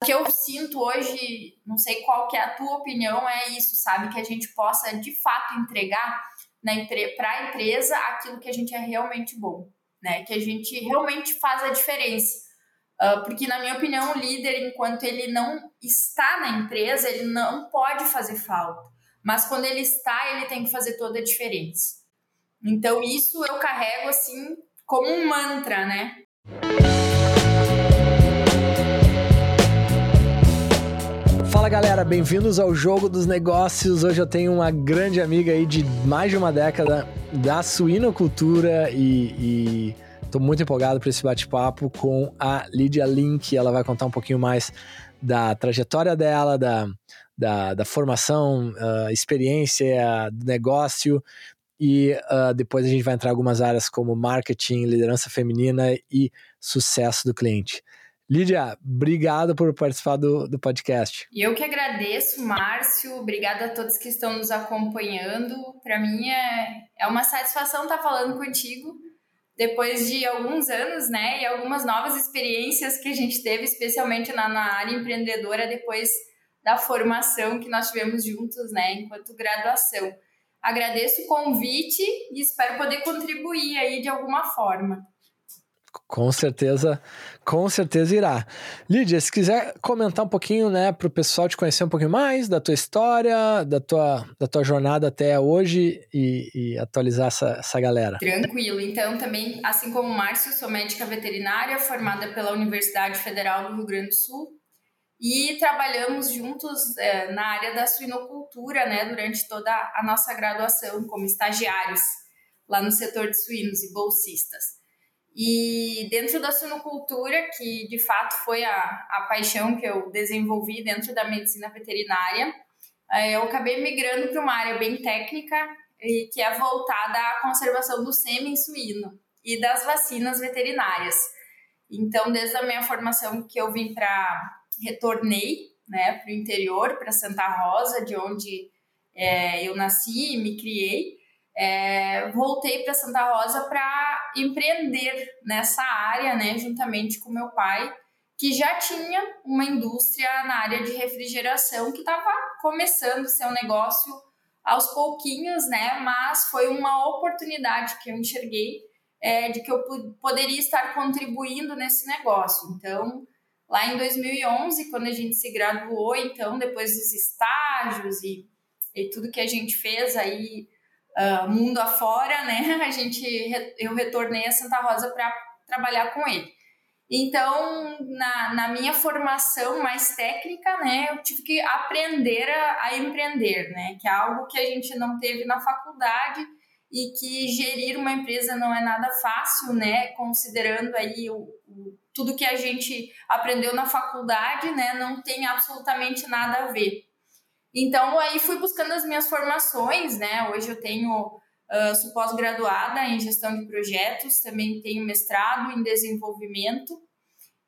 O que eu sinto hoje, não sei qual que é a tua opinião, é isso, sabe? Que a gente possa de fato entregar para a empresa aquilo que a gente é realmente bom, né? Que a gente realmente faz a diferença. Uh, porque, na minha opinião, o líder, enquanto ele não está na empresa, ele não pode fazer falta. Mas quando ele está, ele tem que fazer toda a diferença. Então, isso eu carrego assim como um mantra, né? Fala galera, bem-vindos ao Jogo dos Negócios. Hoje eu tenho uma grande amiga aí de mais de uma década da suinocultura e, estou muito empolgado para esse bate-papo com a Lídia Link. Ela vai contar um pouquinho mais da trajetória dela, da, da, da formação, uh, experiência do negócio e uh, depois a gente vai entrar em algumas áreas como marketing, liderança feminina e sucesso do cliente. Lídia, obrigado por participar do, do podcast. Eu que agradeço, Márcio. Obrigada a todos que estão nos acompanhando. Para mim é, é uma satisfação estar falando contigo depois de alguns anos, né? E algumas novas experiências que a gente teve, especialmente na, na área empreendedora, depois da formação que nós tivemos juntos, né? Enquanto graduação. Agradeço o convite e espero poder contribuir aí de alguma forma. Com certeza, com certeza irá. Lídia, se quiser comentar um pouquinho, né, para o pessoal te conhecer um pouquinho mais da tua história, da tua, da tua jornada até hoje e, e atualizar essa, essa galera. Tranquilo. Então, também, assim como o Márcio, sou médica veterinária formada pela Universidade Federal do Rio Grande do Sul e trabalhamos juntos é, na área da suinocultura, né, durante toda a nossa graduação como estagiários lá no setor de suínos e bolsistas. E dentro da suinocultura, que de fato foi a, a paixão que eu desenvolvi dentro da medicina veterinária, eh, eu acabei migrando para uma área bem técnica, e que é voltada à conservação do sêmen suíno e das vacinas veterinárias. Então, desde a minha formação que eu vim para retornei, né, para o interior, para Santa Rosa, de onde é, eu nasci e me criei, é, voltei para Santa Rosa para empreender nessa área, né, juntamente com meu pai, que já tinha uma indústria na área de refrigeração que estava começando seu negócio aos pouquinhos, né, mas foi uma oportunidade que eu enxerguei é, de que eu poderia estar contribuindo nesse negócio. Então, lá em 2011, quando a gente se graduou, então, depois dos estágios e, e tudo que a gente fez aí uh, mundo afora, né? A gente, eu retornei a Santa Rosa para trabalhar com ele. Então, na, na minha formação mais técnica, né, eu tive que aprender a, a, empreender, né, que é algo que a gente não teve na faculdade e que gerir uma empresa não é nada fácil, né, considerando aí o, o, tudo que a gente aprendeu na faculdade, né, não tem absolutamente nada a ver. Então, aí fui buscando as minhas formações, né? Hoje eu tenho, uh, sou pós-graduada em gestão de projetos, também tenho mestrado em desenvolvimento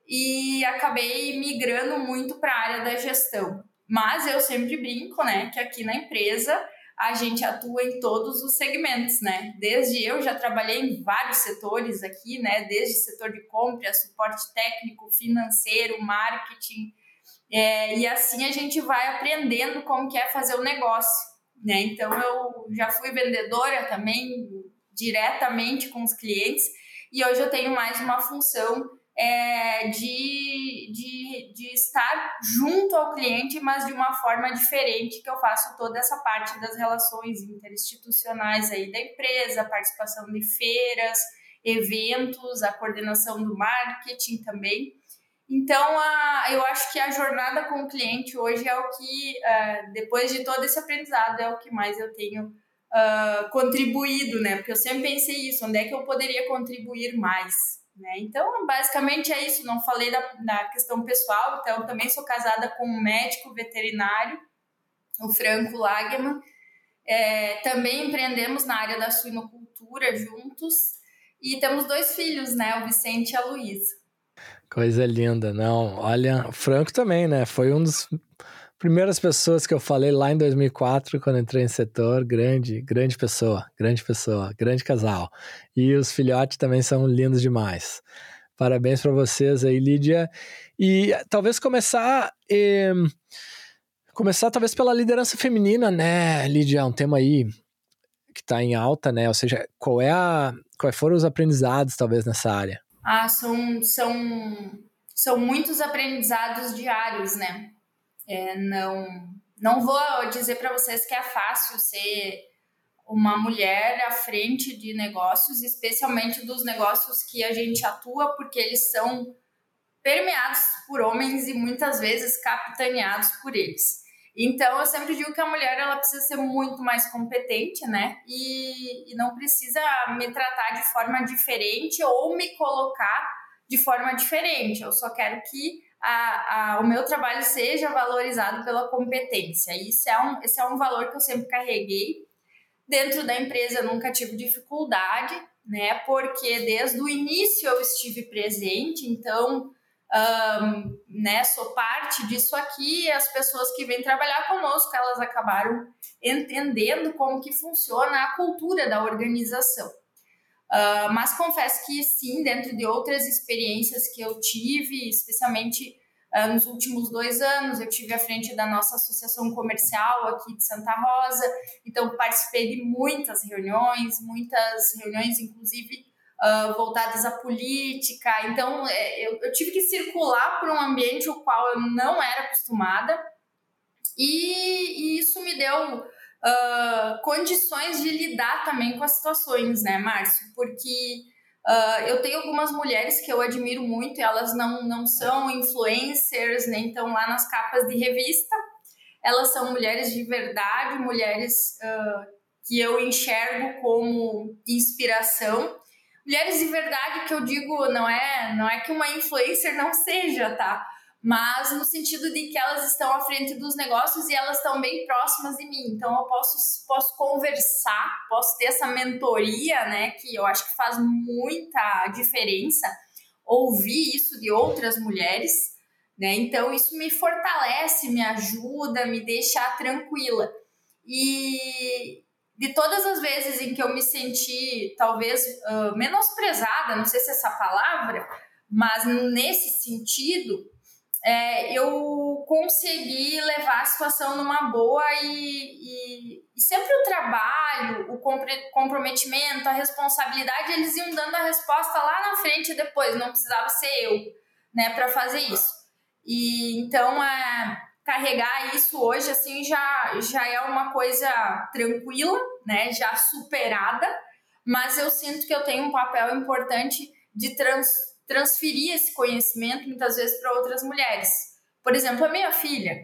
e acabei migrando muito para a área da gestão. Mas eu sempre brinco, né, que aqui na empresa a gente atua em todos os segmentos, né? Desde eu já trabalhei em vários setores aqui, né? Desde setor de compra, suporte técnico, financeiro, marketing, é, e assim a gente vai aprendendo como que é fazer o negócio, né? Então eu já fui vendedora também diretamente com os clientes e hoje eu tenho mais uma função é, de, de, de estar junto ao cliente, mas de uma forma diferente, que eu faço toda essa parte das relações interinstitucionais aí da empresa, participação de feiras, eventos, a coordenação do marketing também. Então, a, eu acho que a jornada com o cliente hoje é o que, uh, depois de todo esse aprendizado, é o que mais eu tenho uh, contribuído, né? Porque eu sempre pensei isso, onde é que eu poderia contribuir mais, né? Então, basicamente é isso. Não falei da, da questão pessoal, então também sou casada com um médico veterinário, o Franco Lageman. É, também empreendemos na área da suinocultura juntos e temos dois filhos, né? O Vicente e a Luísa. Coisa linda, não. Olha, o Franco também, né? Foi um dos primeiras pessoas que eu falei lá em 2004, quando entrei em setor. Grande, grande pessoa, grande pessoa, grande casal. E os filhotes também são lindos demais. Parabéns para vocês aí, Lídia. E talvez começar. Eh, começar talvez pela liderança feminina, né, Lídia? Um tema aí que está em alta, né? Ou seja, qual é a, quais foram os aprendizados talvez nessa área? Ah, são, são, são muitos aprendizados diários, né? É, não, não vou dizer para vocês que é fácil ser uma mulher à frente de negócios, especialmente dos negócios que a gente atua, porque eles são permeados por homens e muitas vezes capitaneados por eles. Então, eu sempre digo que a mulher ela precisa ser muito mais competente, né? E, e não precisa me tratar de forma diferente ou me colocar de forma diferente. Eu só quero que a, a, o meu trabalho seja valorizado pela competência. Isso é um, esse é um valor que eu sempre carreguei. Dentro da empresa eu nunca tive dificuldade, né? Porque desde o início eu estive presente, então um, né, sou parte disso aqui as pessoas que vêm trabalhar conosco, elas acabaram entendendo como que funciona a cultura da organização. Uh, mas confesso que sim, dentro de outras experiências que eu tive, especialmente uh, nos últimos dois anos, eu tive à frente da nossa associação comercial aqui de Santa Rosa, então participei de muitas reuniões, muitas reuniões, inclusive uh, voltadas à política. Então, é, eu, eu, tive que circular por um ambiente o qual eu não era acostumada, e, e isso me deu uh, condições de lidar também com as situações, né, Márcio? Porque uh, eu tenho algumas mulheres que eu admiro muito, elas não, não são influencers, nem estão lá nas capas de revista. Elas são mulheres de verdade, mulheres que eu enxergo como inspiração mulheres de verdade que eu digo não é não é que uma influencer não seja, tá? Mas no sentido de que elas estão à frente dos negócios e elas estão bem próximas de mim. Então eu posso, posso conversar, posso ter essa mentoria, né? Que eu acho que faz muita diferença ouvir isso de outras mulheres, né? Então isso me fortalece, me ajuda, me deixa tranquila. E, de todas as vezes em que eu me senti talvez uh, menosprezada, não sei se é essa palavra, mas nesse sentido, é, eu consegui levar a situação numa boa e, e, e, sempre o trabalho, o comprometimento, a responsabilidade, eles iam dando a resposta lá na frente depois, não precisava ser eu, né, para fazer isso. E então, é, carregar isso hoje assim já já é uma coisa tranquila, né? Já superada, mas eu sinto que eu tenho um papel importante de trans, transferir esse conhecimento muitas vezes para outras mulheres. Por exemplo, a minha filha,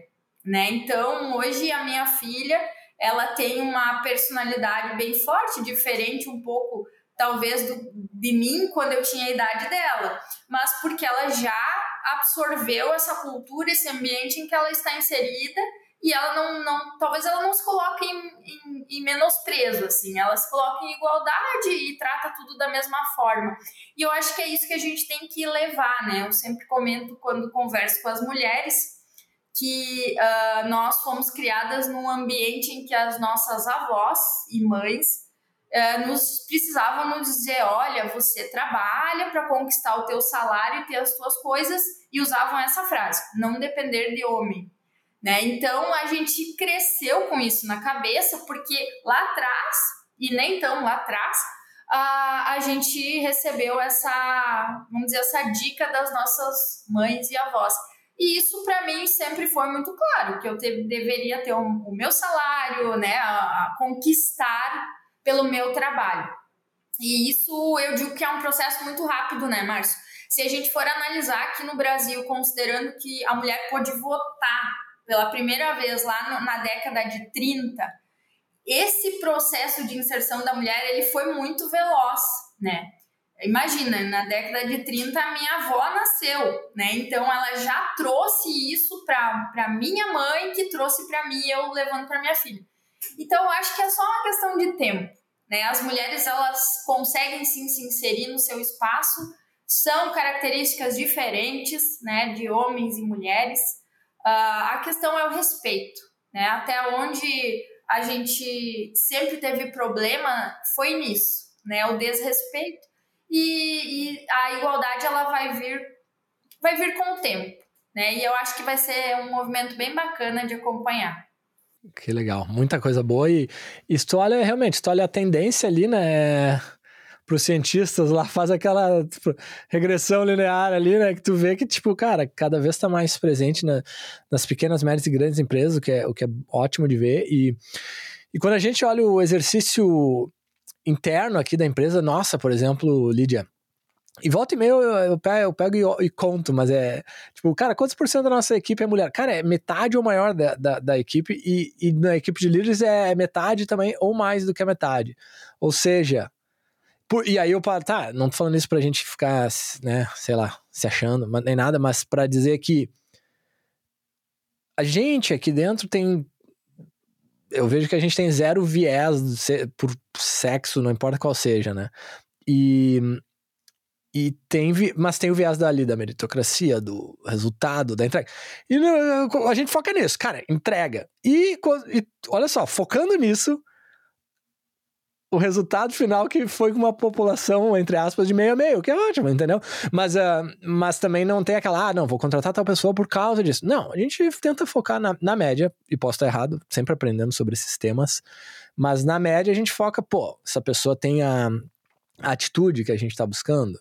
né? Então, hoje a minha filha, ela tem uma personalidade bem forte, diferente um pouco talvez do, de mim quando eu tinha a idade dela, mas porque ela já absorveu essa cultura, esse ambiente em que ela está inserida e ela não, não talvez ela não se coloque em, em, em, menosprezo, assim, ela se coloca em igualdade e trata tudo da mesma forma. E eu acho que é isso que a gente tem que levar, né? Eu sempre comento quando converso com as mulheres que uh, nós fomos criadas num ambiente em que as nossas avós e mães é, nos precisavam nos dizer, olha, você trabalha para conquistar o teu salário e ter as tuas coisas, e usavam essa frase, não depender de homem. Né? Então a gente cresceu com isso na cabeça, porque lá atrás, e nem tão lá atrás, a, a gente recebeu essa, vamos dizer, essa dica das nossas mães e avós. E isso para mim sempre foi muito claro, que eu te, deveria ter o, o meu salário, né, a, a conquistar pelo meu trabalho. E isso eu digo que é um processo muito rápido, né, Márcio? Se a gente for analisar aqui no Brasil, considerando que a mulher pode votar pela primeira vez lá na década de 30, esse processo de inserção da mulher ele foi muito veloz, né? Imagina, na década de 30 a minha avó nasceu, né? Então ela já trouxe isso para minha mãe, que trouxe para mim, eu levando para minha filha. Então eu acho que é só uma questão de tempo. Né? As mulheres elas conseguem sim se inserir no seu espaço, são características diferentes né, de homens e mulheres. Uh, a questão é o respeito. Né? Até onde a gente sempre teve problema foi nisso, né? o desrespeito. e, e a igualdade ela vai vir, vai vir com o tempo, né? E eu acho que vai ser um movimento bem bacana de acompanhar. Que legal, muita coisa boa e, e tu olha, realmente, tu olha a tendência ali, né, para os cientistas lá, faz aquela tipo, regressão linear ali, né, que tu vê que, tipo, cara, cada vez está mais presente na, nas pequenas, médias e grandes empresas, o que é, o que é ótimo de ver e, e quando a gente olha o exercício interno aqui da empresa, nossa, por exemplo, Lídia, e volta e meia eu, eu eu pego e, e, conto, mas é tipo, cara, quantos por cento da nossa equipe é mulher? Cara, é metade ou maior da, da, da equipe, e, e, na equipe de líderes é metade também, ou mais do que a metade. Ou seja, por, e aí eu paro, tá, não tô falando isso pra gente ficar, né, sei lá, se achando, nem nada, mas para dizer que a gente aqui dentro tem. Eu vejo que a gente tem zero viés por sexo, não importa qual seja, né? E e tem, mas tem o viés dali da meritocracia, do resultado, da entrega. E a gente foca nisso, cara, entrega. E, e olha só, focando nisso, o resultado final que foi com uma população, entre aspas, de meio a meio, que é ótimo, entendeu? Mas, uh, mas também não tem aquela, ah, não, vou contratar tal pessoa por causa disso. Não, a gente tenta focar na, na média, e posso estar errado, sempre aprendendo sobre esses temas, mas na média a gente foca, pô, essa pessoa tem a, a atitude que a gente está buscando,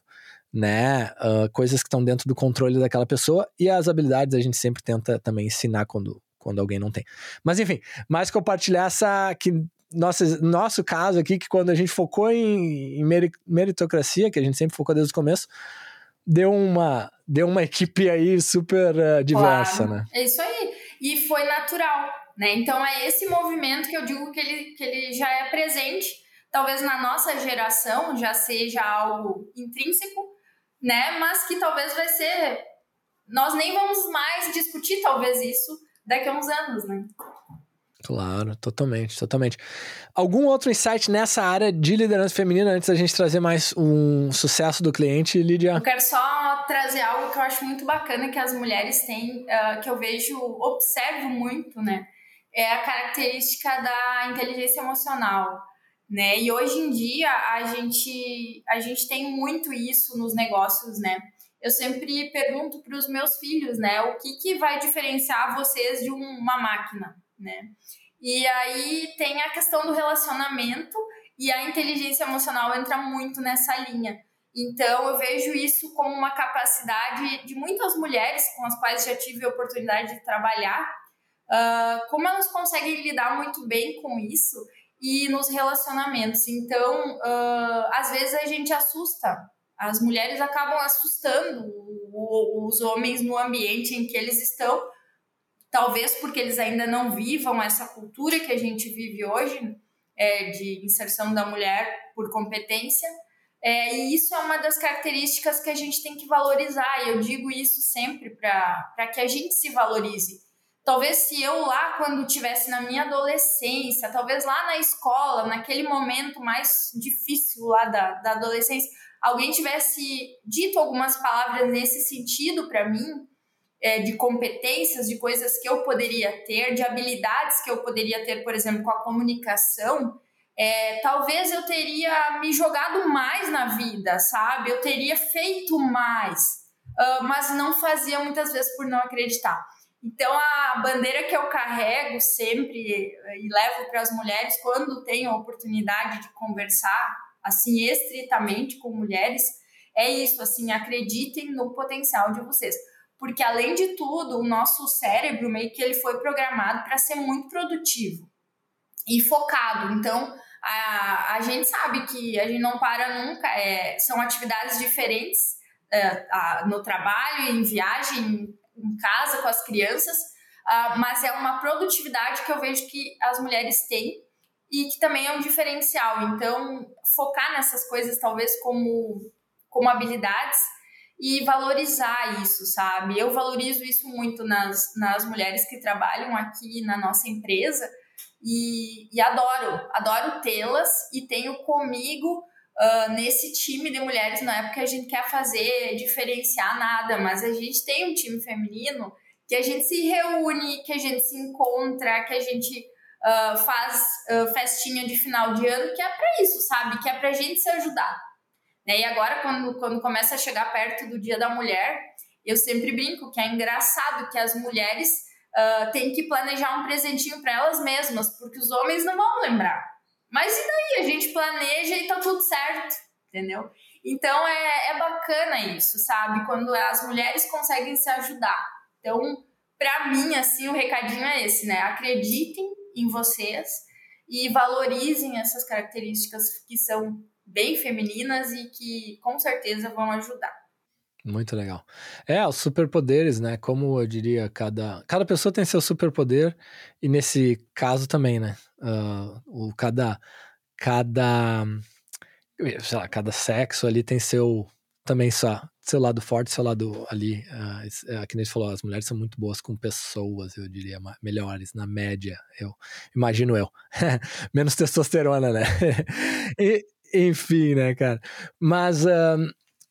né? Uh, coisas que estão dentro do controle daquela pessoa e as habilidades a gente sempre tenta também ensinar quando, quando alguém não tem. Mas enfim, mais compartilhar essa que nosso, nosso caso aqui, que quando a gente focou em, em meritocracia, que a gente sempre focou desde o começo, deu uma, deu uma equipe aí super uh, diversa, claro. né? É isso aí. E foi natural, né? Então é esse movimento que eu digo que ele, que ele já é presente. Talvez na nossa geração já seja algo intrínseco, né? Mas que talvez vai ser. Nós nem vamos mais discutir, talvez, isso daqui a uns anos, né? Claro, totalmente, totalmente. Algum outro insight nessa área de liderança feminina antes da gente trazer mais um sucesso do cliente, Lídia? Eu quero só trazer algo que eu acho muito bacana que as mulheres têm, uh, que eu vejo, observo muito, né? É a característica da inteligência emocional né? E hoje em dia a gente a gente tem muito isso nos negócios, né? Eu sempre pergunto para os meus filhos, né, o que que vai diferenciar vocês de uma máquina, né? E aí tem a questão do relacionamento e a inteligência emocional entra muito nessa linha. Então eu vejo isso como uma capacidade de muitas mulheres com as quais já tive a oportunidade de trabalhar, uh, como elas conseguem lidar muito bem com isso e nos relacionamentos. Então, uh, às vezes a gente assusta. As mulheres acabam assustando os homens no ambiente em que eles estão, talvez porque eles ainda não vivam essa cultura que a gente vive hoje, é, de inserção da mulher por competência. É, e isso é uma das características que a gente tem que valorizar, e eu digo isso sempre para que a gente se valorize Talvez se eu lá, quando tivesse na minha adolescência, talvez lá na escola, naquele momento mais difícil lá da, da adolescência, alguém tivesse dito algumas palavras nesse sentido para mim, é, de competências, de coisas que eu poderia ter, de habilidades que eu poderia ter, por exemplo, com a comunicação, é, talvez eu teria me jogado mais na vida, sabe? Eu teria feito mais, uh, mas não fazia muitas vezes por não acreditar. Então, a bandeira que eu carrego sempre e levo para as mulheres quando tenho a oportunidade de conversar, assim, estritamente com mulheres, é isso, assim, acreditem no potencial de vocês. Porque, além de tudo, o nosso cérebro meio que ele foi programado para ser muito produtivo e focado. Então, a, a gente sabe que a gente não para nunca, é, são atividades diferentes é, a, no trabalho, em viagem, em casa com as crianças, uh, mas é uma produtividade que eu vejo que as mulheres têm e que também é um diferencial. Então, focar nessas coisas talvez como, como habilidades e valorizar isso, sabe? Eu valorizo isso muito nas, nas mulheres que trabalham aqui na nossa empresa e, e adoro, adoro tê-las e tenho comigo uh, nesse time de mulheres, não é porque a gente quer fazer, diferenciar nada, mas a gente tem um time feminino que a gente se reúne, que a gente se encontra, que a gente uh, faz uh, festinha de final de ano, que é para isso, sabe? Que é pra gente se ajudar. E agora, quando, quando começa a chegar perto do Dia da Mulher, eu sempre brinco que é engraçado que as mulheres uh, têm que planejar um presentinho para elas mesmas, porque os homens não vão lembrar. Mas e daí? A gente planeja e tá tudo certo, entendeu? Então é, é bacana isso, sabe? Quando as mulheres conseguem se ajudar. Então, para mim, assim, o recadinho é esse, né? Acreditem em vocês e valorizem essas características que são bem femininas e que com certeza vão ajudar. Muito legal. É, os superpoderes, né? Como eu diria, cada, cada pessoa tem seu superpoder, e nesse caso também, né? Uh, o cada, cada sei lá, cada sexo ali tem seu também só seu lado forte, seu lado ali, uh, uh, que nem falou, as mulheres são muito boas com pessoas, eu diria, melhores na média, eu imagino eu, menos testosterona, né? e, enfim, né, cara? Mas uh,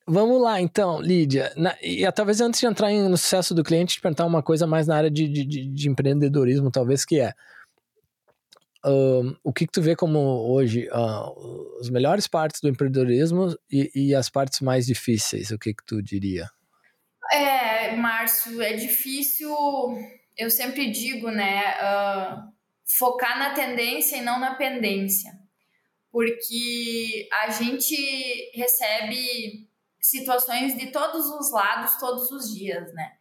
vamos lá, então, Lídia, na, e talvez antes de entrar no sucesso do cliente, te perguntar uma coisa mais na área de, de, de empreendedorismo, talvez que é uh, o que, que, tu vê como hoje uh, as melhores partes do empreendedorismo e, e, as partes mais difíceis? O que, que tu diria? É, Márcio, é difícil. Eu sempre digo, né? Uh, focar na tendência e não na pendência. Porque a gente recebe situações de todos os lados todos os dias, né?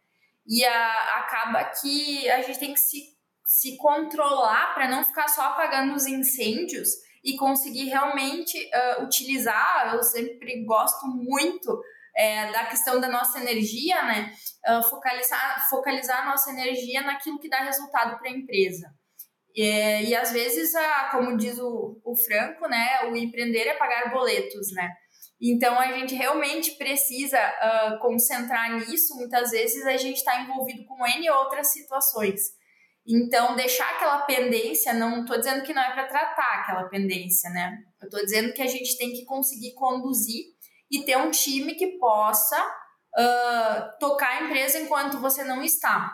E a, acaba que a gente tem que se se controlar para não ficar só apagando os incêndios e conseguir realmente uh, utilizar. Eu sempre gosto muito é, da questão da nossa energia, né? Uh, focalizar, focalizar a nossa energia naquilo que dá resultado para a empresa. E, e às vezes, a, como diz o, o Franco, né? O empreender é pagar boletos, né? Então a gente realmente precisa uh, concentrar nisso. Muitas vezes a gente está envolvido com N outras situações. Então, deixar aquela pendência, não estou dizendo que não é para tratar aquela pendência, né? Eu estou dizendo que a gente tem que conseguir conduzir e ter um time que possa uh, tocar a empresa enquanto você não está.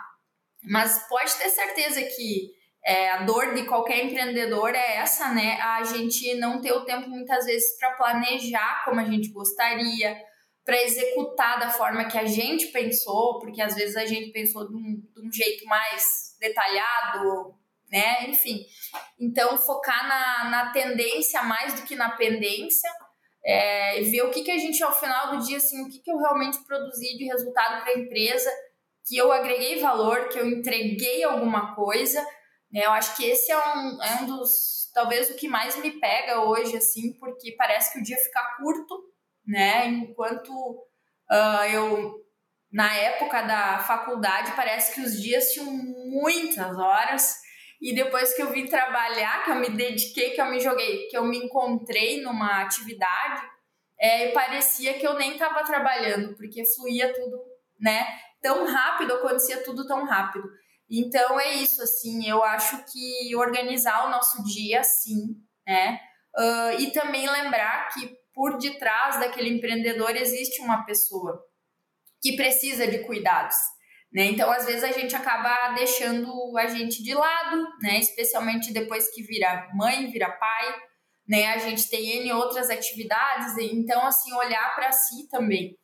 Mas pode ter certeza que é, a dor de qualquer empreendedor é essa, né? A gente não ter o tempo muitas vezes para planejar como a gente gostaria, para executar da forma que a gente pensou, porque às vezes a gente pensou de um, de um jeito mais detalhado, né? Enfim. Então, focar na, na tendência mais do que na pendência. É, ver o que, que a gente, ao final do dia, assim, o que, que eu realmente produzi de resultado para a empresa, que eu agreguei valor, que eu entreguei alguma coisa. Né? Eu acho que esse é um, é um dos, talvez, o que mais me pega hoje, assim, porque parece que o dia fica curto, né? Enquanto uh, eu na época da faculdade, parece que os dias tinham muitas horas. E depois que eu vim trabalhar, que eu me dediquei, que eu me joguei, que eu me encontrei numa atividade, é, parecia que eu nem estava trabalhando, porque fluía tudo, né? Tão rápido, acontecia tudo tão rápido. Então é isso, assim, eu acho que organizar o nosso dia, sim, né? Uh, e também lembrar que por detrás daquele empreendedor existe uma pessoa que precisa de cuidados. Né? Então, às vezes, a gente acaba deixando a gente de lado, né? especialmente depois que vira mãe, vira pai, né? a gente tem N outras atividades, então, assim, olhar para si também.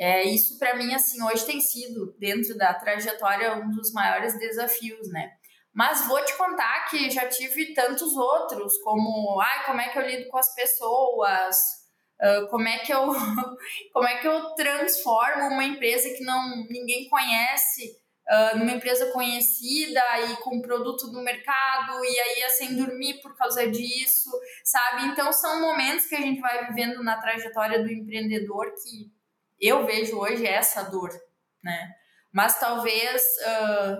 É, isso, para mim, assim, hoje tem sido, dentro da trajetória, um dos maiores desafios, né? Mas vou te contar que já tive tantos outros, como, ai, como é que eu lido com as pessoas, Uh, como é que eu como é que eu transformo uma empresa que não ninguém conhece uh, numa empresa conhecida e com produto no mercado e aí é sem dormir por causa disso sabe então são momentos que a gente vai vivendo na trajetória do empreendedor que eu vejo hoje essa dor né mas talvez uh,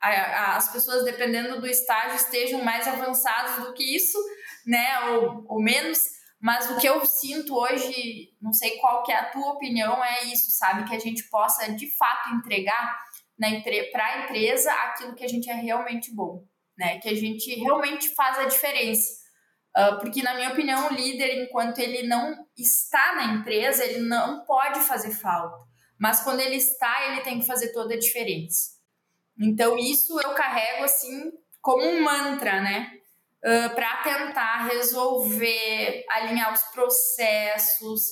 a, a, as pessoas dependendo do estágio estejam mais avançados do que isso né ou, ou menos mas o que eu sinto hoje, não sei qual que é a tua opinião, é isso, sabe? Que a gente possa de fato entregar para a empresa aquilo que a gente é realmente bom, né? Que a gente realmente faz a diferença. Uh, porque, na minha opinião, o líder, enquanto ele não está na empresa, ele não pode fazer falta. Mas quando ele está, ele tem que fazer toda a diferença. Então, isso eu carrego assim como um mantra, né? uh, para tentar resolver, alinhar os processos,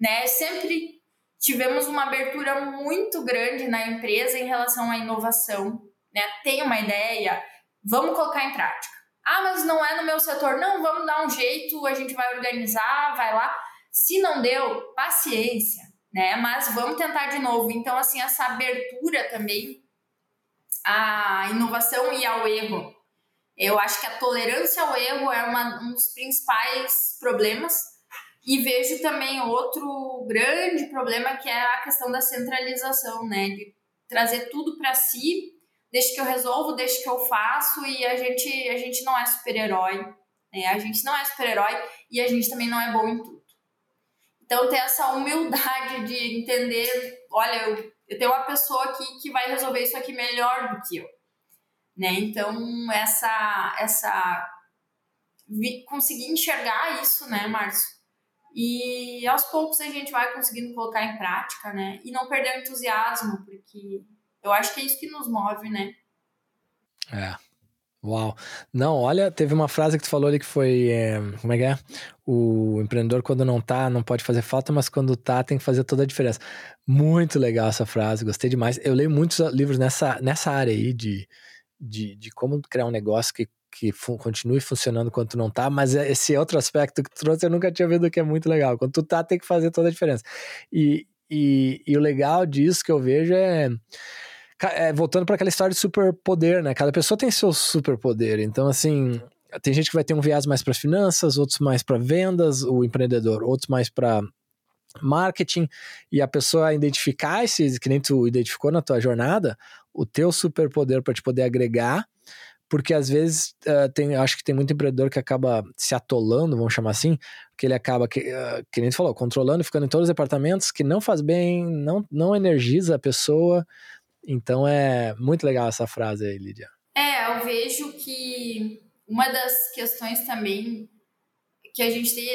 né? Sempre tivemos uma abertura muito grande na empresa em relação à inovação, né? Tem uma ideia, vamos colocar em prática. Ah, mas não é no meu setor. Não, vamos dar um jeito, a gente vai organizar, vai lá. Se não deu, paciência, né? Mas vamos tentar de novo. Então, assim, essa abertura também à inovação e ao erro. Eu acho que a tolerância ao erro é uma, um dos principais problemas. E vejo também outro grande problema que é a questão da centralização, né? De trazer tudo para si, deixa que eu resolvo, deixa que eu faço e a gente, a gente não é super-herói, né? A gente não é super-herói e a gente também não é bom em tudo. Então, ter essa humildade de entender, olha, eu, eu tenho uma pessoa aqui que vai resolver isso aqui melhor do que eu. Né? Então, essa, essa conseguir enxergar isso, né, Márcio? E aos poucos a gente vai conseguindo colocar em prática, né? E não perder o entusiasmo, porque eu acho que é isso que nos move, né? É. Uau. Não, olha, teve uma frase que tu falou ali que foi. É, como é que é? O empreendedor, quando não tá, não pode fazer falta, mas quando tá, tem que fazer toda a diferença. Muito legal essa frase, gostei demais. Eu leio muitos livros nessa, nessa área aí de, de, de como criar um negócio que, que fun continue funcionando quando tu não tá, mas é esse outro aspecto que tu trouxe eu nunca tinha visto que é muito legal. Quando tu tá, tem que fazer toda a diferença. E, e, e o legal disso que eu vejo é é, voltando para aquela história de superpoder, né? Cada pessoa tem seu superpoder. Então, assim, tem gente que vai ter um viés mais para finanças, outros mais para vendas, o empreendedor, outros mais para marketing, e a pessoa identificar esses, que nem tu identificou na tua jornada, o teu superpoder para te poder agregar, porque às vezes uh, tem, acho que tem muito empreendedor que acaba se atolando, vamos chamar assim, que ele acaba, que, uh, que nem tu falou, controlando, ficando em todos os departamentos, que não faz bem, não, não energiza a pessoa, então é muito legal essa frase aí, Lídia. É, eu vejo que uma das questões também que a gente te,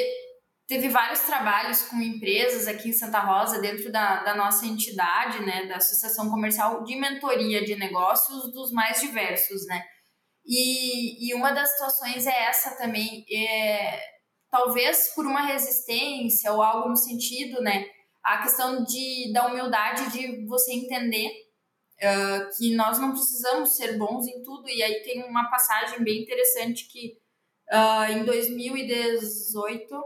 teve vários trabalhos com empresas aqui em Santa Rosa, dentro da, da nossa entidade, né, da Associação Comercial de Mentoria de Negócios dos mais diversos, né? E, e uma das situações é essa também, é, talvez por uma resistência ou algo no sentido, né, a questão de, da humildade de você entender uh, que nós não precisamos ser bons em tudo. E aí tem uma passagem bem interessante que uh, em 2018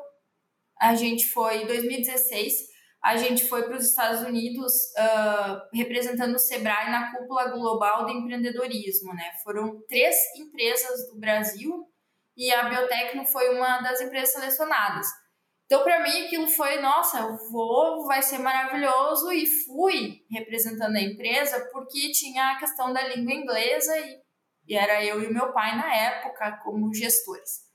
a gente foi, em 2016 a gente foi para os Estados Unidos uh, representando o Sebrae na cúpula global de empreendedorismo, né? Foram três empresas do Brasil e a Biotecno foi uma das empresas selecionadas. Então, para mim, aquilo foi, nossa, eu vou, vai ser maravilhoso. E fui representando a empresa porque tinha a questão da língua inglesa e, e era eu e o meu pai na época como gestores.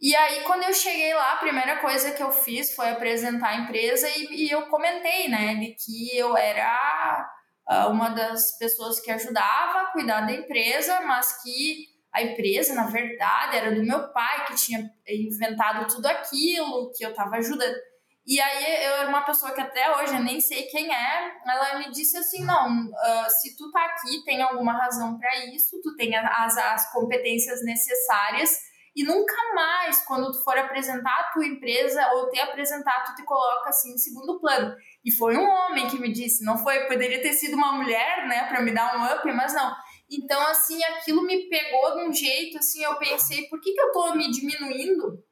E aí, quando eu cheguei lá, a primeira coisa que eu fiz foi apresentar a empresa e, e eu comentei, né, de que eu era uh, uma das pessoas que ajudava a cuidar da empresa, mas que a empresa, na verdade, era do meu pai que tinha inventado tudo aquilo, que eu estava ajudando. E aí eu era uma pessoa que até hoje eu nem sei quem é. Ela me disse assim: não, uh, se tu tá aqui, tem alguma razão para isso, tu tem as, as competências necessárias e nunca mais, quando tu for apresentar a tua empresa ou te apresentar, tu te coloca assim em segundo plano. E foi um homem que me disse, não foi, poderia ter sido uma mulher, né, para me dar um up, mas não então, assim, aquilo me pegou de um jeito, assim, eu pensei, por que, que eu tô me diminuindo?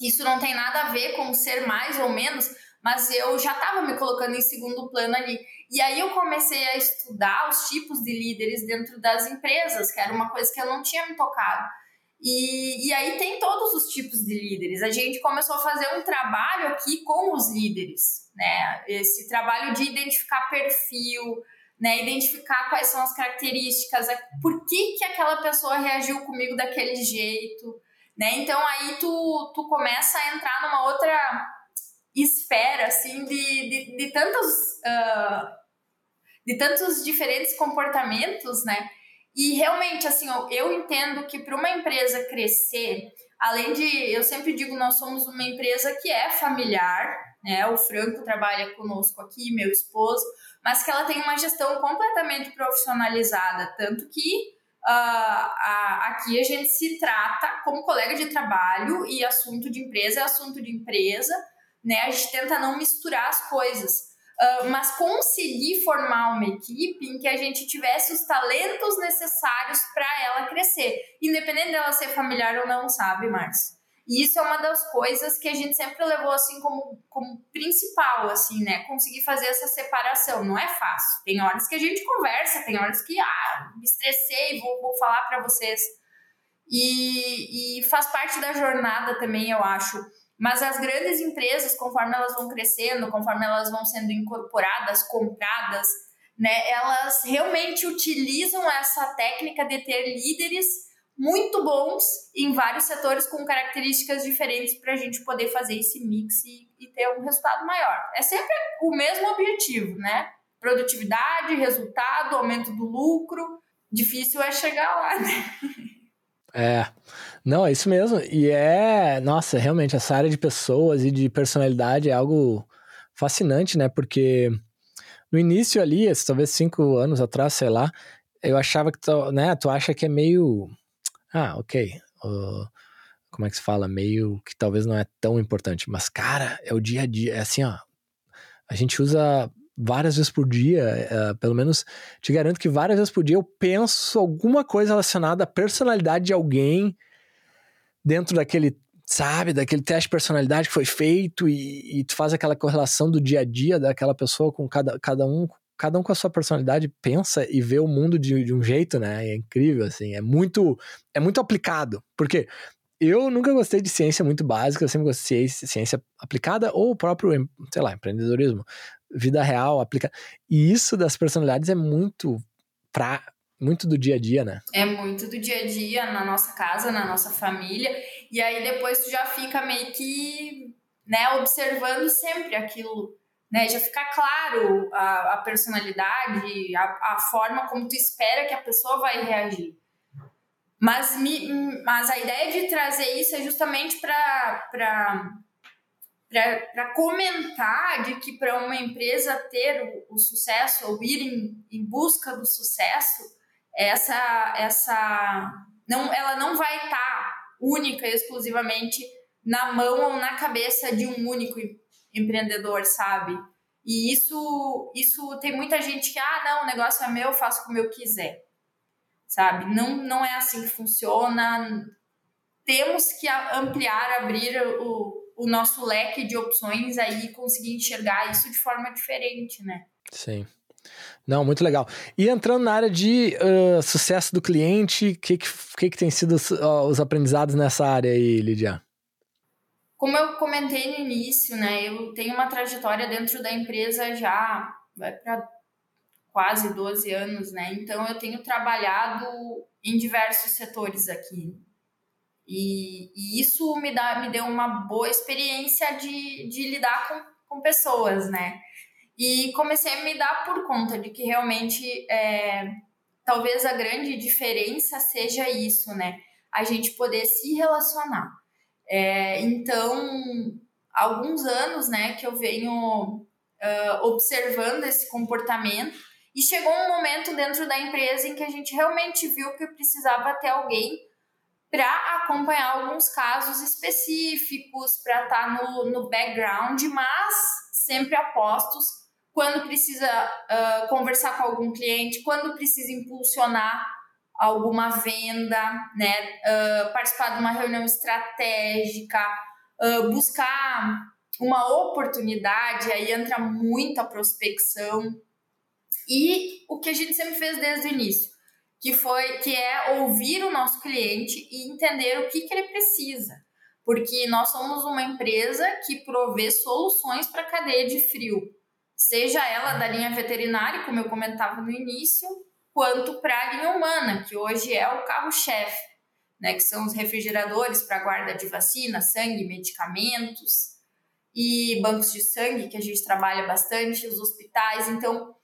Isso não tem nada a ver com ser mais ou menos, mas eu já estava me colocando em segundo plano ali. E aí eu comecei a estudar os tipos de líderes dentro das empresas, que era uma coisa que eu não tinha me tocado. E, e aí tem todos os tipos de líderes. A gente começou a fazer um trabalho aqui com os líderes, né? Esse trabalho de identificar perfil, né? Identificar quais são as características, por que, que aquela pessoa reagiu comigo daquele jeito, né? Então aí tu, tu começa a entrar numa outra esfera, assim, de, de, de tantos... Uh, de tantos diferentes comportamentos, né? E realmente, assim, eu, eu entendo que para uma empresa crescer, além de, eu sempre digo, nós somos uma empresa que é familiar, né? O Franco trabalha conosco aqui, meu esposo, mas que ela tem uma gestão completamente profissionalizada, tanto que uh, a, aqui a gente se trata como colega de trabalho e assunto de empresa é assunto de empresa, né? A gente tenta não misturar as coisas. Uh, mas conseguir formar uma equipe em que a gente tivesse os talentos necessários para ela crescer, independente dela ser familiar ou não, sabe, Márcio? E isso é uma das coisas que a gente sempre levou assim como, como principal, assim, né? Conseguir fazer essa separação. Não é fácil. Tem horas que a gente conversa, tem horas que, ah, me estressei, vou, vou falar para vocês. E, e faz parte da jornada também, eu acho. Mas as grandes empresas, conforme elas vão crescendo, conforme elas vão sendo incorporadas, compradas, né, elas realmente utilizam essa técnica de ter líderes muito bons em vários setores com características diferentes para a gente poder fazer esse mix e, e, ter um resultado maior. É sempre o mesmo objetivo, né? Produtividade, resultado, aumento do lucro. Difícil é chegar lá, né? É, não, é isso mesmo. E é, nossa, realmente, essa área de pessoas e de personalidade é algo fascinante, né? Porque no início ali, talvez cinco anos atrás, sei lá, eu achava que, tu, né, tu acha que é meio ah, ok. Uh, como é que se fala? Meio que talvez não é tão importante. Mas, cara, é o dia a dia. É assim, ó. A gente usa várias vezes por dia, uh, pelo menos te garanto que várias vezes por dia eu penso alguma coisa relacionada à personalidade de alguém dentro daquele, sabe, daquele teste de personalidade que foi feito e, e tu faz aquela correlação do dia a dia daquela pessoa com cada, cada um cada um com a sua personalidade pensa e vê o mundo de, de um jeito, né? É incrível, assim. É muito, é muito aplicado. Porque eu nunca gostei de ciência muito básica, eu sempre gostei de ciência aplicada ou o próprio, sei lá, empreendedorismo, vida real, aplicada. E isso das personalidades é muito pra, muito do dia a dia, né? É muito do dia a dia na nossa casa, na nossa família. E aí depois tu já fica meio que, né, observando sempre aquilo né? Já fica claro a, a personalidade, a, a, forma como tu espera que a pessoa vai reagir. Mas, me, mas a ideia de trazer isso é justamente para para comentar de que para uma empresa ter o, o, sucesso ou ir em, em busca do sucesso, essa essa não ela não vai estar tá única e exclusivamente na mão ou na cabeça de um único empreendedor, sabe? E isso, isso tem muita gente que, ah, não, o negócio é meu, eu faço como eu quiser, sabe? Não, não é assim que funciona. Temos que ampliar, abrir o, o nosso leque de opções aí conseguir enxergar isso de forma diferente, né? Sim. Não, muito legal. E entrando na área de uh, sucesso do cliente, o que, que, que, tem sido uh, os aprendizados nessa área aí, Lidia? Como eu comentei no início, né, eu tenho uma trajetória dentro da empresa já vai para quase 12 anos, né? Então eu tenho trabalhado em diversos setores aqui. E, e isso me, dá, me deu uma boa experiência de, de lidar com, com pessoas, né? E comecei a me dar por conta de que realmente é, talvez a grande diferença seja isso, né? A gente poder se relacionar. É, então, alguns anos, né, que eu venho uh, observando esse comportamento e chegou um momento dentro da empresa em que a gente realmente viu que precisava ter alguém para acompanhar alguns casos específicos, para estar tá no, no background, mas sempre apostos quando precisa uh, conversar com algum cliente, quando precisa impulsionar alguma venda, né? Uh, participar de uma reunião estratégica, uh, buscar uma oportunidade, aí entra muita prospecção. E o que a gente sempre fez desde o início, que foi que é ouvir o nosso cliente e entender o que, que ele precisa. Porque nós somos uma empresa que provê soluções para a cadeia de frio, seja ela da linha veterinária, como eu comentava no início, quanto para a linha humana, que hoje é o carro-chefe, né, que são os refrigeradores para guarda de vacina, sangue, medicamentos e bancos de sangue, que a gente trabalha bastante, os hospitais. Então,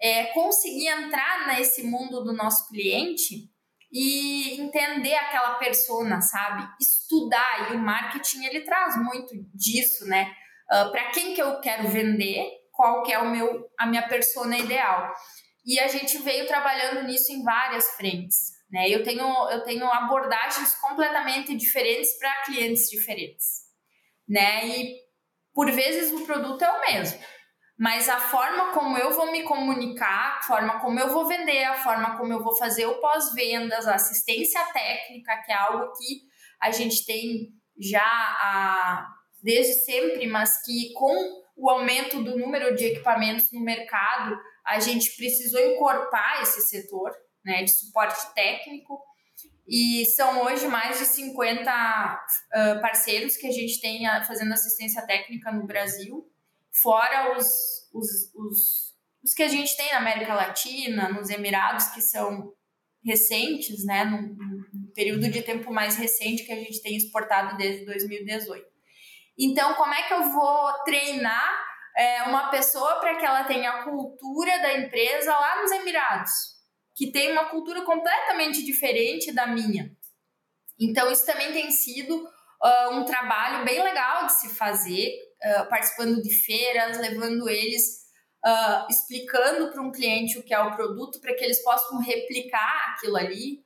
é, conseguir entrar nesse mundo do nosso cliente e entender aquela persona, sabe? Estudar, e o marketing ele traz muito disso, né? Uh, ah, para quem que eu quero vender, qual que é o meu, a minha persona ideal. E a gente veio trabalhando nisso em várias frentes. Né? Eu, tenho, eu tenho abordagens completamente diferentes para clientes diferentes. Né? E Por vezes o produto é o mesmo, mas a forma como eu vou me comunicar, a forma como eu vou vender, a forma como eu vou fazer o pós-vendas, a assistência técnica, que é algo que a gente tem já a, desde sempre, mas que com o aumento do número de equipamentos no mercado, a gente precisou encorpar esse setor né, de suporte técnico. E são hoje mais de 50 uh, parceiros que a gente tem fazendo assistência técnica no Brasil, fora os, os, os, os, que a gente tem na América Latina, nos Emirados, que são recentes, né, num, num período de tempo mais recente que a gente tem exportado desde 2018. Então, como é que eu vou treinar é, uma pessoa para que ela tenha a cultura da empresa lá nos Emirados, que tem uma cultura completamente diferente da minha? Então, isso também tem sido uh, um trabalho bem legal de se fazer, uh, participando de feiras, levando eles, uh, explicando para um cliente o que é o produto, para que eles possam replicar aquilo ali,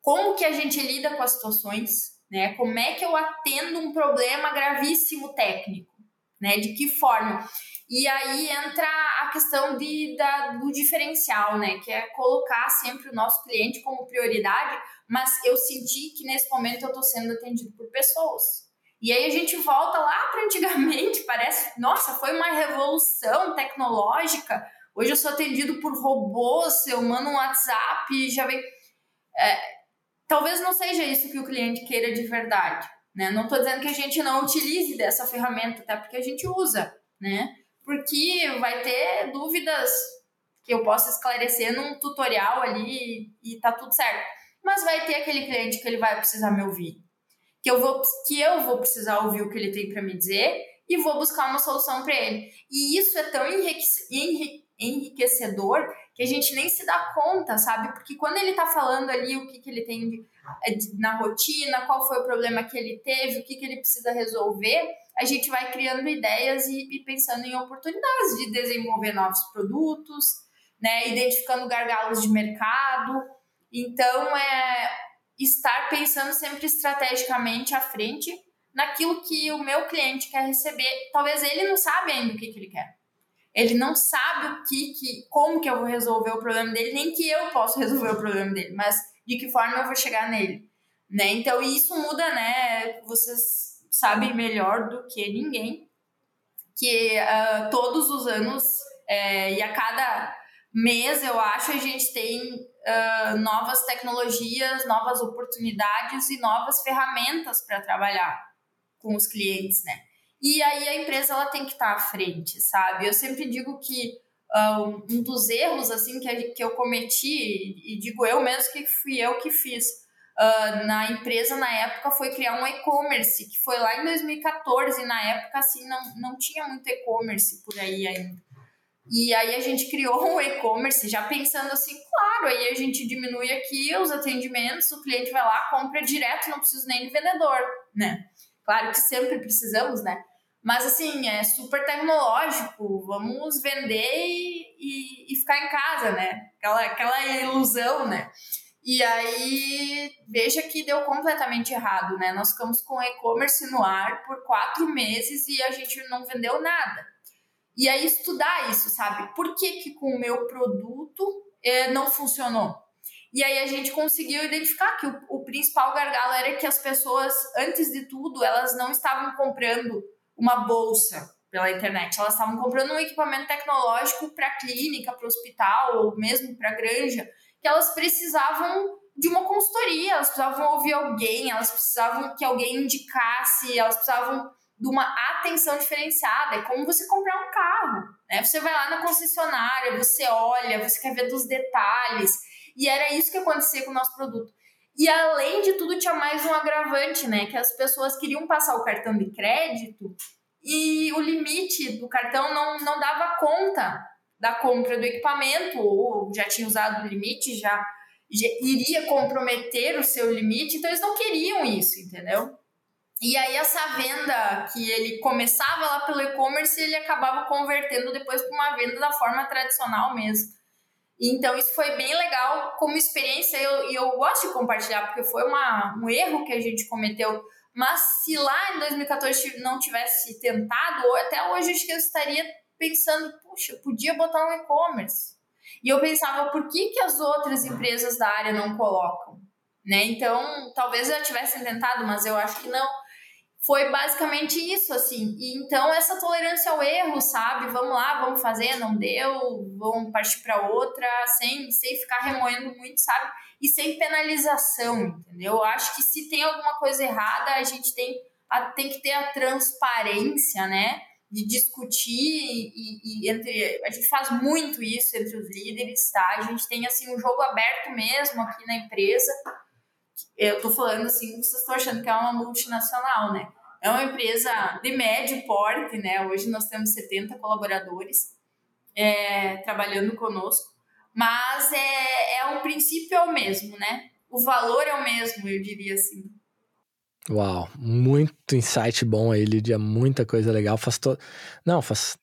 como que a gente lida com as situações, né? Como é que eu atendo um problema gravíssimo técnico, né? De que forma? E aí entra a questão de, da, do diferencial, né? Que é colocar sempre o nosso cliente como prioridade, mas eu senti que nesse momento eu estou sendo atendido por pessoas. E aí a gente volta lá para antigamente, parece, nossa, foi uma revolução tecnológica. Hoje eu sou atendido por robôs, eu mando um WhatsApp e já vem. É, talvez não seja isso que o cliente queira de verdade. Né? Não estou dizendo que a gente não utilize dessa ferramenta, até porque a gente usa, né? Porque vai ter dúvidas que eu possa esclarecer num tutorial ali e tá tudo certo. Mas vai ter aquele cliente que ele vai precisar me ouvir, que eu vou que eu vou precisar ouvir o que ele tem para me dizer e vou buscar uma solução para ele. E isso é tão enriquecedor que a gente nem se dá conta, sabe? Porque quando ele tá falando ali o que, que ele tem é, na rotina, qual foi o problema que ele teve, o que, que ele precisa resolver, a gente vai criando ideias e, e pensando em oportunidades de desenvolver novos produtos, né? Identificando gargalos de mercado. Então, é estar pensando sempre estrategicamente à frente naquilo que o meu cliente quer receber. Talvez ele não sabe ainda o que, que ele quer. Ele não sabe o que, que, como que eu vou resolver o problema dele, nem que eu posso resolver o problema dele, mas de que forma eu vou chegar nele, né? Então isso muda, né? Vocês sabem melhor do que ninguém que uh, todos os anos é, e a cada mês eu acho a gente tem uh, novas tecnologias, novas oportunidades e novas ferramentas para trabalhar com os clientes, né? E aí a empresa ela tem que estar tá à frente, sabe? Eu sempre digo que uh, um dos erros assim que, que eu cometi, e digo eu mesmo que fui eu que fiz uh, na empresa na época, foi criar um e-commerce, que foi lá em 2014, e na época assim não, não tinha muito e-commerce por aí ainda. E aí a gente criou um e-commerce já pensando assim, claro, aí a gente diminui aqui os atendimentos, o cliente vai lá, compra direto, não precisa nem de vendedor, né? Claro que sempre precisamos, né? Mas assim, é super tecnológico, vamos vender e, e, e, ficar em casa, né? Aquela, aquela ilusão, né? E aí, veja que deu completamente errado, né? Nós ficamos com e-commerce no ar por quatro meses e a gente não vendeu nada. E aí, estudar isso, sabe? Por que, que com o meu produto eh, não funcionou? E aí a gente conseguiu identificar que o, o principal gargalo era que as pessoas, antes de tudo, elas não estavam comprando uma bolsa pela internet. Elas estavam comprando um equipamento tecnológico para clínica, para hospital ou mesmo para granja, que elas precisavam de uma consultoria, elas precisavam ouvir alguém, elas precisavam que alguém indicasse, elas precisavam de uma atenção diferenciada. É como você comprar um carro, né? Você vai lá na concessionária, você olha, você quer ver dos detalhes. E era isso que acontecia com o nosso produto. E além de tudo, tinha mais um agravante, né? Que as pessoas queriam passar o cartão de crédito e o limite do cartão não, não dava conta da compra do equipamento, ou já tinha usado o limite, já, já iria comprometer o seu limite, então eles não queriam isso, entendeu? E aí essa venda que ele começava lá pelo e-commerce, ele acabava convertendo depois para uma venda da forma tradicional mesmo. Então, isso foi bem legal como experiência e eu, eu, gosto de compartilhar, porque foi uma, um erro que a gente cometeu Mas se lá em 2014 não tivesse tentado, até hoje acho que eu estaria pensando, puxa, eu podia botar um e-commerce. E eu pensava, por que, que as outras empresas da área não colocam? Né? Então, talvez eu tivesse tentado, mas eu acho que não foi basicamente isso, assim. E então, essa tolerância ao erro, sabe? Vamos lá, vamos fazer, não deu, vamos partir para outra, sem, sem ficar remoendo muito, sabe? E sem penalização, entendeu? Eu acho que se tem alguma coisa errada, a gente tem, a, tem que ter a transparência, né? De discutir e, e, entre. A gente faz muito isso entre os líderes, tá? A gente tem, assim, um jogo aberto mesmo aqui na empresa eu tô falando assim, vocês estão achando que é uma multinacional, né? É uma empresa de médio porte, né? Hoje nós temos 70 colaboradores é, trabalhando conosco, mas é, é o princípio é o mesmo, né? O valor é o mesmo, eu diria assim. Uau, muito insight bom aí, Lídia, muita coisa legal. Faz to... Não, faz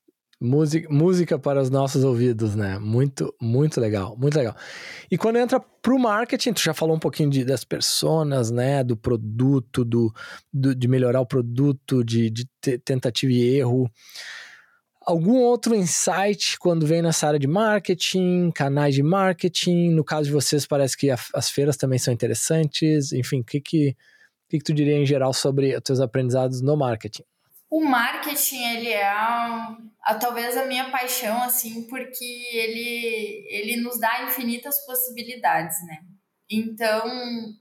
Música, música para os nossos ouvidos, né? Muito, muito legal, muito legal. E quando entra para o marketing, tu já falou um pouquinho de, das personas, né? Do produto, do, do de melhorar o produto, de, de tentativa e erro. Algum outro insight quando vem nessa área de marketing, canais de marketing? No caso de vocês, parece que a, as feiras também são interessantes. Enfim, o que, que, que, que tu diria em geral sobre os teus aprendizados no marketing? O marketing, ele é a, talvez a minha paixão, assim, porque ele, ele nos dá infinitas possibilidades, né? Então,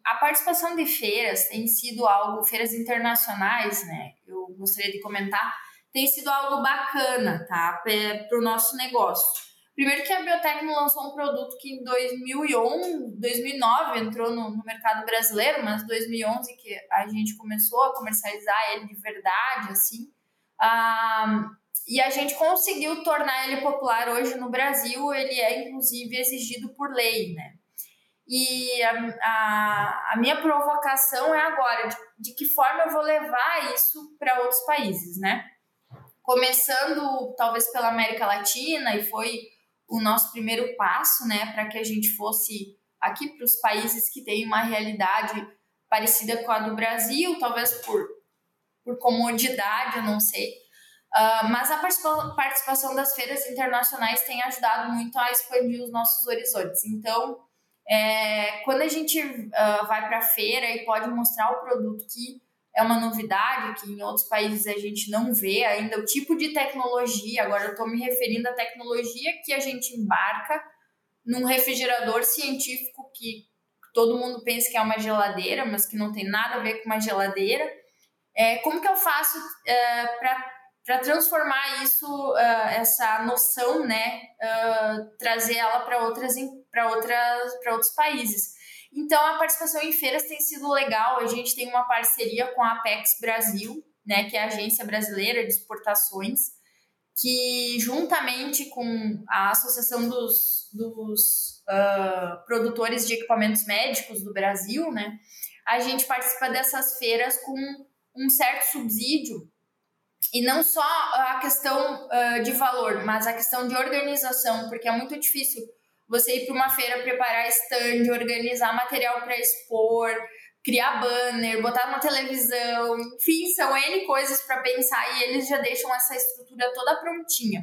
a participação de feiras tem sido algo, feiras internacionais, né? Eu gostaria de comentar, tem sido algo bacana, tá? Para o nosso negócio. Primeiro que a Biotecno lançou um produto que em 2011, 2009 entrou no, no, mercado brasileiro, mas 2011 que a gente começou a comercializar ele de verdade, assim. Ah, e a gente conseguiu tornar ele popular hoje no Brasil, ele é inclusive exigido por lei, né? E a, a, a minha provocação é agora, de, de que forma eu vou levar isso para outros países, né? Começando talvez pela América Latina, e foi o nosso primeiro passo, né, para que a gente fosse aqui para os países que têm uma realidade parecida com a do Brasil, talvez por, por comodidade, eu não sei. Uh, mas a participação das feiras internacionais tem ajudado muito a expandir os nossos horizontes. Então, é, quando a gente uh, vai para a feira e pode mostrar o produto que é uma novidade que em outros países a gente não vê ainda o tipo de tecnologia. Agora eu estou me referindo à tecnologia que a gente embarca num refrigerador científico que todo mundo pensa que é uma geladeira, mas que não tem nada a ver com uma geladeira. É, como que eu faço é, para transformar isso, é, essa noção, né, é, trazer ela para outras para outras para outros países? Então, a participação em feiras tem sido legal. A gente tem uma parceria com a Apex Brasil, né, que é a Agência Brasileira de Exportações, que juntamente com a Associação dos, dos uh, Produtores de Equipamentos Médicos do Brasil, né, a gente participa dessas feiras com um certo subsídio e não só a questão uh, de valor, mas a questão de organização, porque é muito difícil você ir para uma feira preparar stand, organizar material para expor, criar banner, botar uma televisão, enfim, são N coisas para pensar e eles já deixam essa estrutura toda prontinha.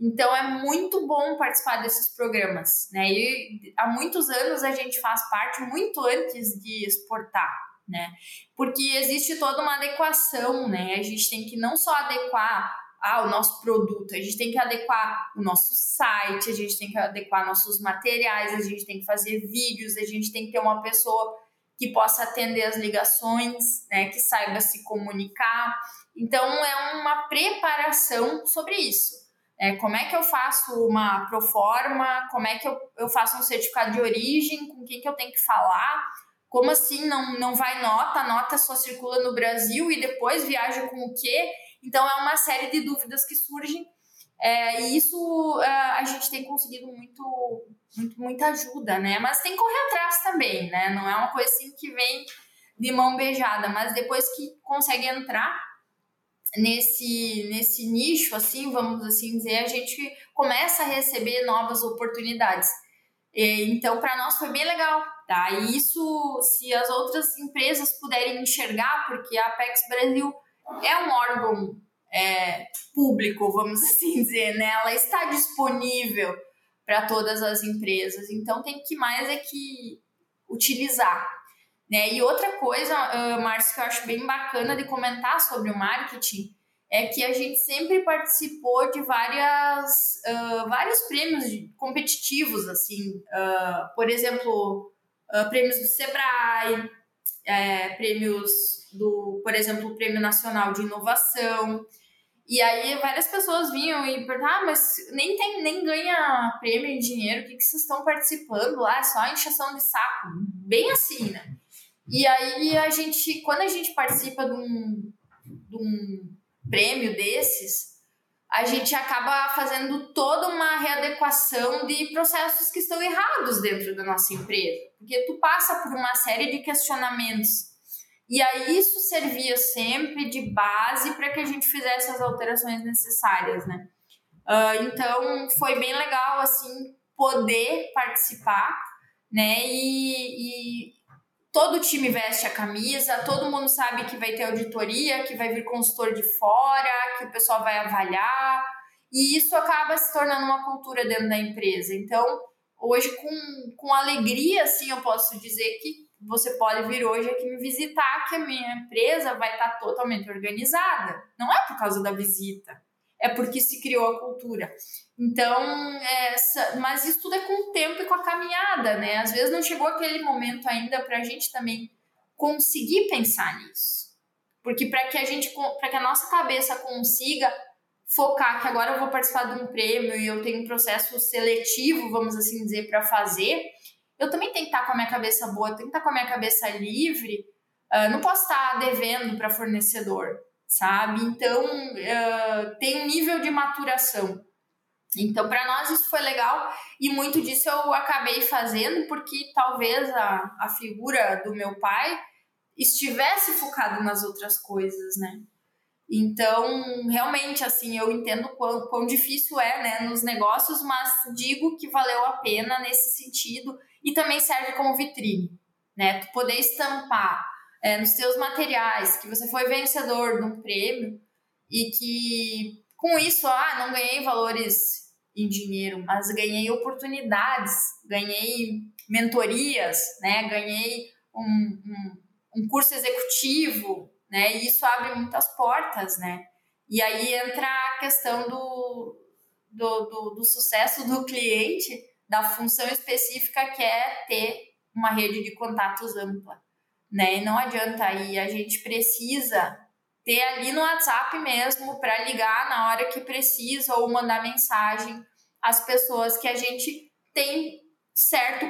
Então é muito bom participar desses programas, né? E há muitos anos a gente faz parte muito antes de exportar, né? Porque existe toda uma adequação, né? A gente tem que não só adequar ah, o nosso produto, a gente tem que adequar o nosso site, a gente tem que adequar nossos materiais, a gente tem que fazer vídeos, a gente tem que ter uma pessoa que possa atender as ligações, né, que saiba se comunicar. Então, é uma preparação sobre isso. É, como é que eu faço uma proforma, como é que eu, eu faço um certificado de origem, com quem que eu tenho que falar, como assim não, não vai nota, a nota só circula no Brasil e depois viaja com o quê? Então, é uma série de dúvidas que surgem é, e isso é, a gente tem conseguido muito, muito, muita ajuda, né? Mas tem que correr atrás também, né? Não é uma coisa assim que vem de mão beijada, mas depois que consegue entrar nesse, nesse nicho, assim, vamos assim dizer, a gente começa a receber novas oportunidades. Então, para nós foi bem legal Tá? E isso, se as outras empresas puderem enxergar, porque a Apex Brasil é um órgão é, público, vamos assim dizer, né? Ela está disponível para todas as empresas, então tem que mais é que utilizar. Né? E outra coisa, uh, Márcio, que eu acho bem bacana de comentar sobre o marketing é que a gente sempre participou de várias, uh, vários prêmios competitivos, assim, uh, por exemplo, prêmios do Sebrae, é, prêmios do, por exemplo, o Prêmio Nacional de Inovação. E aí várias pessoas vinham e perguntavam, ah, mas nem, tem, nem ganha prêmio em dinheiro, o que, que vocês estão participando lá? É só encheção de saco. Bem assim, né? E aí a gente, quando a gente participa de um, de um prêmio desses, a gente acaba fazendo toda uma readequação de processos que estão errados dentro da nossa empresa. Porque tu passa por uma série de questionamentos. E aí isso servia sempre de base para que a gente fizesse as alterações necessárias, né? Uh, então foi bem legal assim poder participar, né? E, e todo time veste a camisa, todo mundo sabe que vai ter auditoria, que vai vir consultor de fora, que o pessoal vai avaliar, e isso acaba se tornando uma cultura dentro da empresa. Então, hoje, com, com alegria, assim, eu posso dizer que você pode vir hoje aqui me visitar, que a minha empresa vai estar totalmente organizada. Não é por causa da visita, é porque se criou a cultura. Então, essa, mas isso tudo é com o tempo e com a caminhada, né? Às vezes não chegou aquele momento ainda para a gente também conseguir pensar nisso. Porque para que a gente, para que a nossa cabeça consiga focar que agora eu vou participar de um prêmio e eu tenho um processo seletivo, vamos assim dizer, para fazer, eu também tenho que estar com a minha cabeça boa, tenho que estar com a minha cabeça livre. Uh, não posso estar devendo para fornecedor sabe? Então, uh, tem um nível de maturação. Então, para nós isso foi legal e muito disso eu acabei fazendo porque talvez a, a figura do meu pai estivesse focado nas outras coisas, né? Então, realmente, assim, eu entendo quão, quão difícil é, né, nos negócios, mas digo que valeu a pena nesse sentido e também serve como vitrine, né? Tu poder estampar é, nos seus materiais, que você foi vencedor de um prêmio e que com isso, ah, não ganhei valores em dinheiro, mas ganhei oportunidades, ganhei mentorias, né? Ganhei um, um, um curso executivo, né? E isso abre muitas portas, né? E aí entra a questão do, do, do, do sucesso do cliente, da função específica que é ter uma rede de contatos ampla né? E não adianta aí, a gente precisa ter ali no WhatsApp mesmo para ligar na hora que precisa ou mandar mensagem às pessoas que a gente tem certo,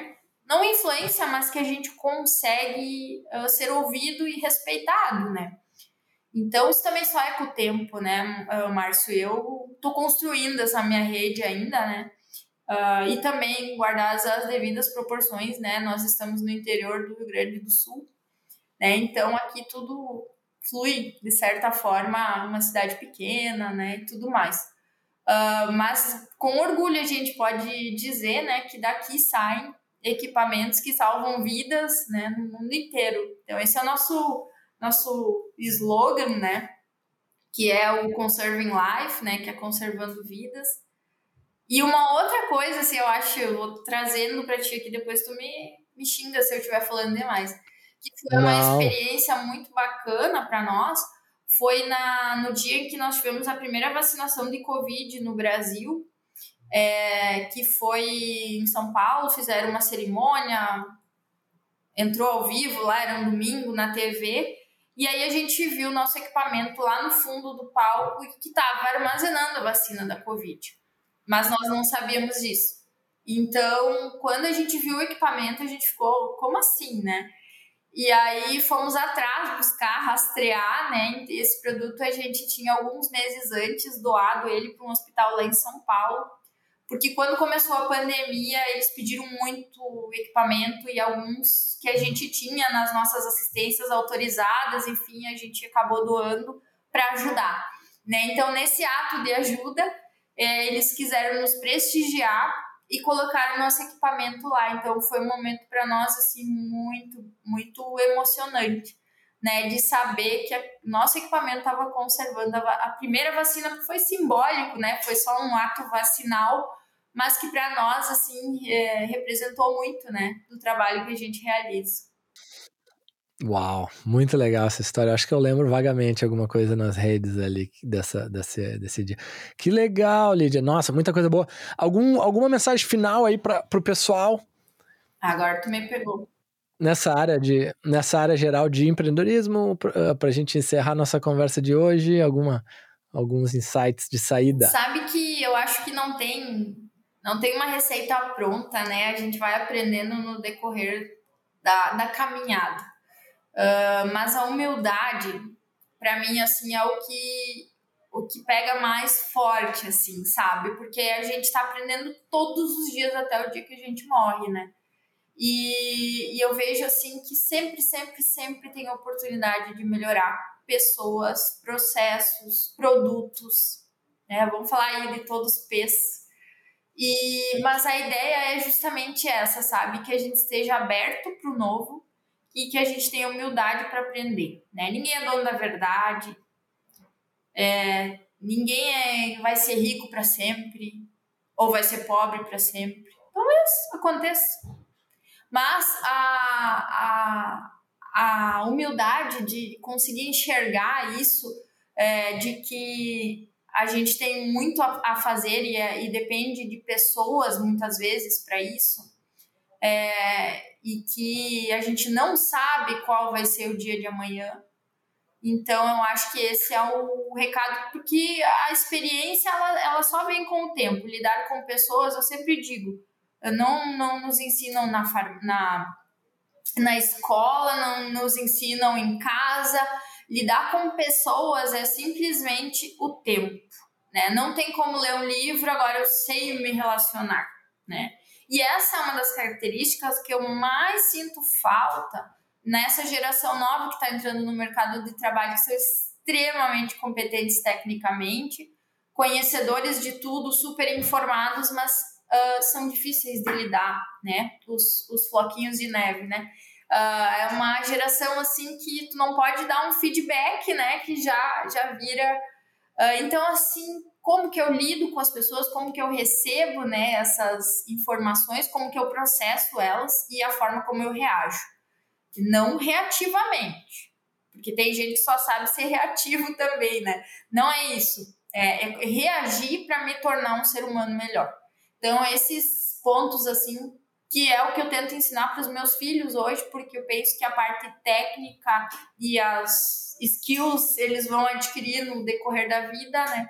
não influência, mas que a gente consegue uh, ser ouvido e respeitado, né? Então, isso também só é com o tempo, né, uh, Márcio? Eu tô construindo essa minha rede ainda, né? Uh, e também guardar as, as devidas proporções, né? Nós estamos no interior do Rio Grande do Sul, né? Então aqui tudo flui de certa forma uma cidade pequena, né, e tudo mais. Uh, mas com orgulho a gente pode dizer, né, que daqui saem equipamentos que salvam vidas, né, no mundo inteiro. Então esse é o nosso nosso slogan, né, que é o Conserving Life, né, que é conservando vidas. E uma outra coisa, assim, eu acho, eu vou trazendo para ti aqui, depois tu me, me xinga se eu estiver falando demais que foi uma Não. experiência muito bacana para nós, foi na, no dia em que nós tivemos a primeira vacinação de Covid no Brasil, é, que foi em São Paulo, fizeram uma cerimônia, entrou ao vivo lá, era um domingo, na TV, e aí a gente viu nosso equipamento lá no fundo do palco que estava armazenando a vacina da Covid. Mas nós não sabíamos disso. Então, quando a gente viu o equipamento, a gente ficou, como assim, né? E aí fomos atrás buscar, rastrear, né? Esse produto a gente tinha alguns meses antes doado ele para um hospital lá em São Paulo, porque quando começou a pandemia eles pediram muito equipamento e alguns que a gente tinha nas nossas assistências autorizadas, enfim, a gente acabou doando para ajudar, né? Então nesse ato de ajuda é, eles quiseram nos prestigiar e colocaram nosso equipamento lá. Então foi um momento para nós assim muito, muito emocionante, né, de saber que a, nosso equipamento estava conservando a, a, primeira vacina foi simbólico, né, foi só um ato vacinal, mas que para nós assim é, representou muito, né, do trabalho que a gente realiza. Uau, muito legal essa história. Acho que eu lembro vagamente alguma coisa nas redes ali dessa, desse, desse dia. Que legal, Lídia. Nossa, muita coisa boa. Algum, alguma mensagem final aí para o pessoal? Agora tu me pegou. Nessa área, de, nessa área geral de empreendedorismo, para a eh, gente encerrar nossa conversa de hoje, alguma, alguns insights de saída. Sabe que eu acho que não tem, não tem uma receita pronta, né? A gente vai aprendendo no decorrer da, da caminhada. Uh, mas a humildade, para mim, assim, é o que o que pega mais forte, assim, sabe? Porque a gente está aprendendo todos os dias até o dia que a gente morre, né? E, e eu vejo, assim, que sempre, sempre, sempre tem oportunidade de melhorar pessoas, processos, produtos, né? Vamos falar aí de todos os P's. E, mas a ideia é justamente essa, sabe? Que a gente esteja aberto para o novo, e que a gente tenha humildade para aprender. Né? Ninguém é dono da verdade, é, ninguém é, vai ser rico para sempre ou vai ser pobre para sempre. Talvez aconteça. Mas a, a, a humildade de conseguir enxergar isso, é, de que a gente tem muito a, a fazer e, é, e depende de pessoas muitas vezes para isso, é, e que a gente não sabe qual vai ser o dia de amanhã. Então, eu acho que esse é o recado, porque a experiência ela, ela só vem com o tempo. Lidar com pessoas, eu sempre digo, não, não nos ensinam na, na, na escola, não nos ensinam em casa. Lidar com pessoas é simplesmente o tempo. Né? Não tem como ler um livro, agora eu sei me relacionar. Né? E essa é uma das características que eu mais sinto falta nessa geração nova que está entrando no mercado de trabalho, que são extremamente competentes tecnicamente, conhecedores de tudo, super informados, mas uh, são difíceis de lidar, né? Os, os floquinhos de neve, né? Uh, é uma geração assim que tu não pode dar um feedback, né? Que já, já vira. Uh, então, assim, como que eu lido com as pessoas, como que eu recebo né, essas informações, como que eu processo elas e a forma como eu reajo. Não reativamente, porque tem gente que só sabe ser reativo também, né? Não é isso. É, é reagir para me tornar um ser humano melhor. Então, esses pontos, assim, que é o que eu tento ensinar para os meus filhos hoje, porque eu penso que a parte técnica e as skills eles vão adquirir no decorrer da vida, né?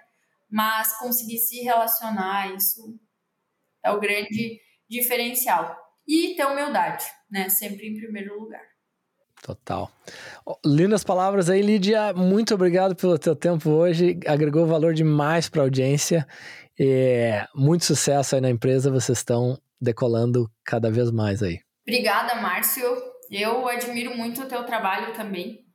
mas conseguir se relacionar, isso é o grande diferencial. E ter humildade, né? Sempre em primeiro lugar. Total. Lindas palavras aí, Lídia. Muito obrigado pelo teu tempo hoje. Agregou valor demais para a audiência. E muito sucesso aí na empresa. Vocês estão decolando cada vez mais aí. Obrigada, Márcio. Eu admiro muito o teu trabalho também